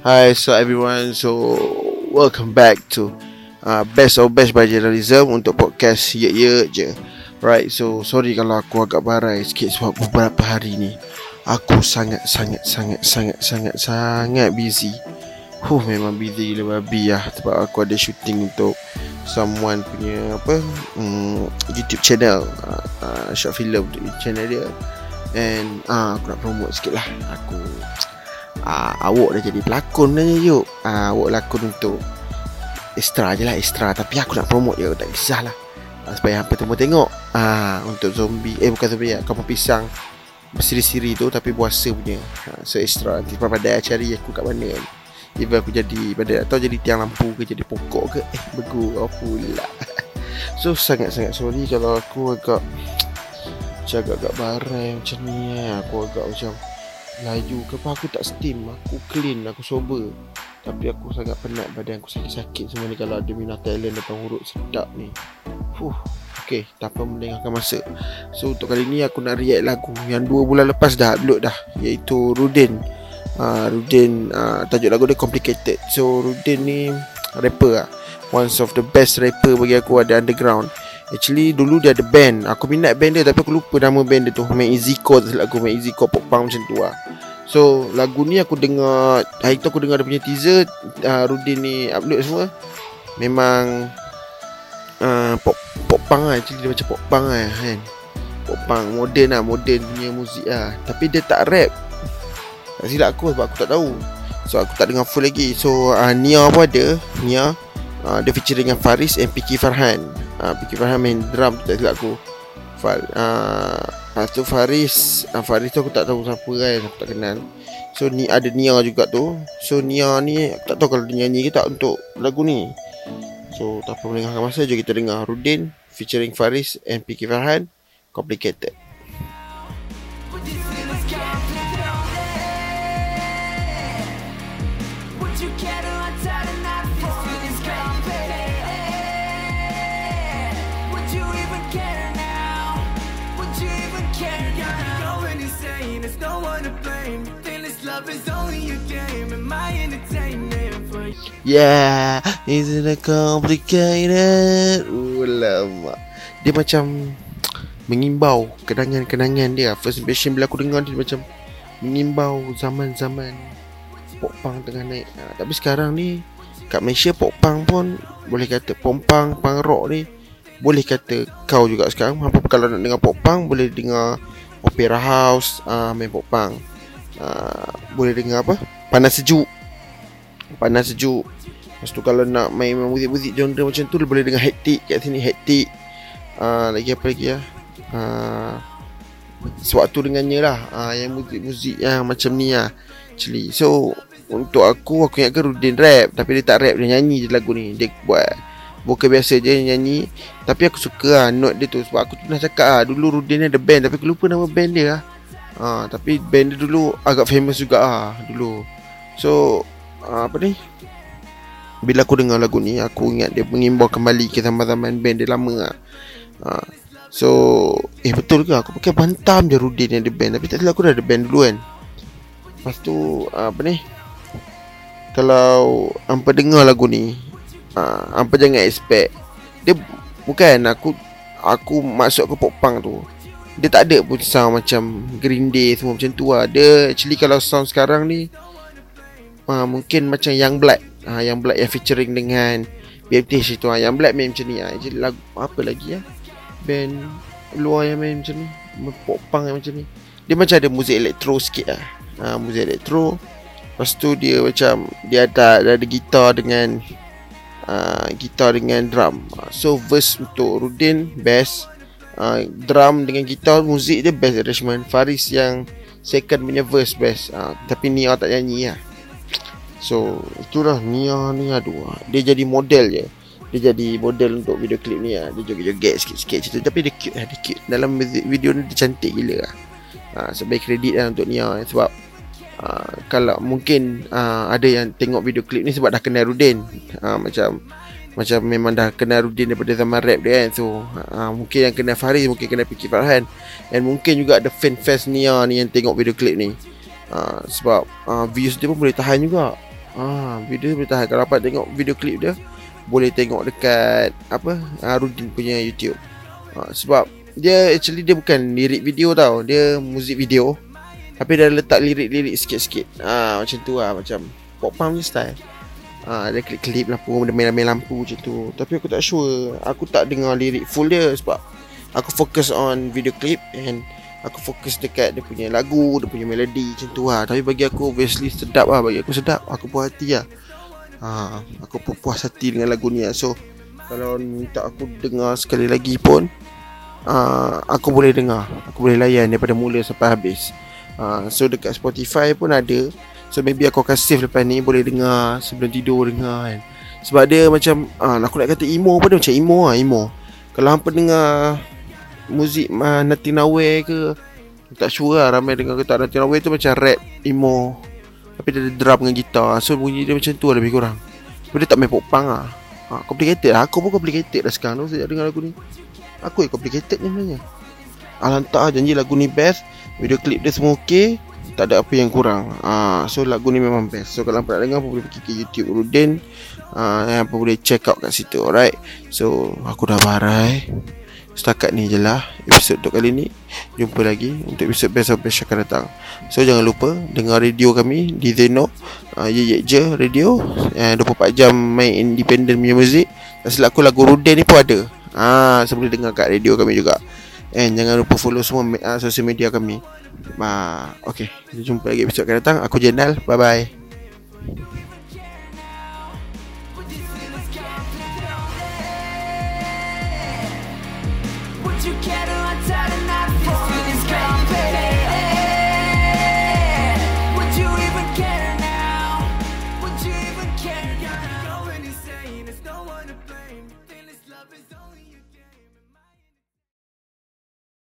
Hi, so everyone. So welcome back to uh, Best of Best by Journalism untuk podcast Ye Ye je. Right, so sorry kalau aku agak barai sikit sebab beberapa hari ni aku sangat sangat sangat sangat sangat sangat busy. Huh, memang busy gila babi lah sebab aku ada shooting untuk someone punya apa um, YouTube channel uh, uh, short film untuk channel dia and uh, aku nak promote sikit lah aku uh, awak dah jadi pelakon dah yuk. Uh, awak lakon untuk extra je lah extra. Tapi aku nak promote je tak kisah lah. Uh, supaya hampa temu tengok. Uh, untuk zombie eh bukan zombie ya kampung pisang. Bersiri-siri tu tapi puasa punya. Uh, so extra. Nanti pada cari aku kat mana. Kan aku jadi pada atau jadi tiang lampu ke jadi pokok ke. Eh begu apa pula. So sangat-sangat sorry kalau aku agak macam agak-agak barai macam ni eh. aku agak macam laju ke apa aku tak steam. Aku clean aku sober. Tapi aku sangat penat badan aku sakit-sakit semua ni kalau ada minat talent datang huruf sedap ni. Fuh, Okay, tanpa melengahkan masa. So, untuk kali ni aku nak react lagu Yang dua bulan lepas dah upload dah Iaitu Rudin. Uh, Rudin uh, tajuk lagu dia complicated. So Rudin ni rapper lah. One of the best rapper bagi aku ada underground. Actually dulu dia ada band. Aku minat band dia tapi aku lupa nama band dia tu. Main easy core lagu main easy core pop punk macam tu lah so lagu ni aku dengar hari tu aku dengar dia punya teaser uh, Rudin ni upload semua. Memang uh, pop pop punk lah actually dia macam pop punk lah kan? Pop punk modern lah modern punya muzik lah. Tapi dia tak rap. Tak silap aku sebab aku tak tahu. So aku tak dengar full lagi. So uh, Nia pun ada. Nia uh, Dia feature dengan Faris and Piki Farhan. Uh, Piki Farhan main drum Tak silap aku. Far, uh, uh, tu Faris uh, Faris tu aku tak tahu siapa kan Aku tak kenal. So ni ada Nia juga tu. So Nia ni Aku tak tahu kalau dia nyanyi ke tak Untuk lagu ni. So tak apa melengahkan masa Jom kita dengar Rudin Featuring Faris and Piki Farhan Complicated Yeah, isn't it complicated? Oh, lama. Dia macam mengimbau kenangan-kenangan dia. First impression bila aku dengar dia macam mengimbau zaman-zaman pop punk tengah naik. Ha, tapi sekarang ni kat Malaysia pop punk pun boleh kata pop punk, punk rock ni boleh kata kau juga sekarang. Apa kalau nak dengar pop punk boleh dengar Opera House, uh, main pop punk. Uh, boleh dengar apa? Panas sejuk. Panas sejuk. Lepas tu kalau nak main muzik-muzik genre macam tu Boleh dengar hektik. Kat sini hektik. Uh, Lagi apa lagi ya uh, Sewaktu dengannya lah uh, Yang muzik-muzik yang macam ni lah Actually. So Untuk aku Aku ingatkan Rudin rap. Tapi dia tak rap Dia nyanyi je lagu ni. Dia buat Vokal biasa je nyanyi. Tapi aku suka lah Note dia tu. Sebab aku pernah cakap lah Dulu Rudin ada band Tapi aku lupa nama band dia lah. Uh, Tapi band dia dulu Agak famous juga lah Dulu. So uh, apa ni? Bila aku dengar lagu ni aku ingat dia mengimbau kembali ke zaman-zaman band dia lama lah. Uh, so eh betul ke? Aku pakai bantam je Rudin ada band. Tapi tak aku dah ada band dulu kan lepas tu uh, apa ni? Kalau hampa dengar lagu ni uh, hampa jangan expect. Dia bukan aku aku masuk ke pop punk tu dia tak ada pun sound macam Green Day semua macam tu lah. Dia actually kalau sound sekarang ni uh, mungkin macam Young Black uh, Young Black yang featuring dengan BMTH itu uh, Young Black main macam ni. Uh. Jadi lagu apa lagi ya? Uh? Band luar yang main macam ni. Pop punk yang macam ni. Dia macam ada muzik elektro sikit lah. Uh, Muzik elektro Lepas tu dia macam Dia ada, ada gitar dengan uh, Gitar dengan drum. Uh, So verse untuk Rudin Best uh, Drum dengan gitar Muzik dia best arrangement Faris yang Second punya verse best uh, Tapi Nia tak nyanyi lah So itulah Nia ni aduh. Dia jadi model je. Dia jadi model untuk video klip ni lah Dia joget-joget sikit-sikit cerita Tapi dia cute lah dia cute. Dalam video ni dia cantik gila lah. Ha, Sebagai kredit lah untuk Nia Sebab uh, Kalau mungkin uh, Ada yang tengok video klip ni Sebab dah kenal Rudin. Uh, Macam Macam memang dah kenal Rudin Daripada zaman rap dia kan. So uh, Mungkin yang kenal Faris Mungkin kenal Piki Farhan. And mungkin juga ada fan fest Nia ni Yang tengok video klip ni. Uh, Sebab uh, Views dia pun boleh tahan juga. Ah, video boleh tahan. Kalau dapat tengok video klip dia Boleh tengok dekat Apa ah, Rudin punya YouTube. Ah, Sebab Dia actually dia bukan lirik video tau. Dia muzik video Tapi dia letak lirik-lirik sikit-sikit. Ah, Macam tu lah Macam Pop punk punya style. Ah, Dia klip-klip lampu Dia main-main lampu macam tu. Tapi aku tak sure. Aku tak dengar lirik full dia Sebab Aku fokus on video clip And Aku fokus dekat dia punya lagu Dia punya melodi macam tu lah. Tapi bagi aku obviously sedap lah. Bagi aku sedap Aku puas hati lah. Ha, Aku pun puas hati dengan lagu ni lah. So Kalau minta aku dengar sekali lagi pun uh, Aku boleh dengar. Aku boleh layan daripada mula sampai habis uh, So dekat Spotify pun ada. So maybe aku akan save lepas ni Boleh dengar sebelum tidur dengar kan. Sebab dia macam uh, Aku nak kata emo pun dia macam emo lah emo. Kalau hampa dengar muzik uh, Nothing Nowhere ke Tak sure lah ramai dengar ke tak. Nothing Nowhere tu macam rap emo. Tapi dia ada drum dengan gitar So bunyi dia macam tu lah lebih kurang. Tapi dia tak main pop punk lah. Ha, Complicated lah. Aku pun complicated lah sekarang tu Sejak dengar lagu ni. Aku yang complicated ni sebenarnya Alhamdulillah janji lagu ni best. Video klip dia semua okay tak ada apa yang kurang. Ha, So lagu ni memang best. So kalau nak dengar Boleh pergi ke YouTube Rudin uh, Yang boleh check out kat situ Alright. So aku dah barai. Setakat ni je lah Episod untuk kali ni. Jumpa lagi Untuk episod best-best akan datang. So jangan lupa Dengar radio kami Di Zeno uh, Ye Ye Je Radio. Uh, 24 jam main independent punya muzik selaku lagu Ruden ni pun ada. Ah, uh, boleh dengar kat radio kami juga And jangan lupa follow semua uh, Social media kami. Uh, Okay. Kita jumpa lagi episod akan datang. Aku Jenal Bye bye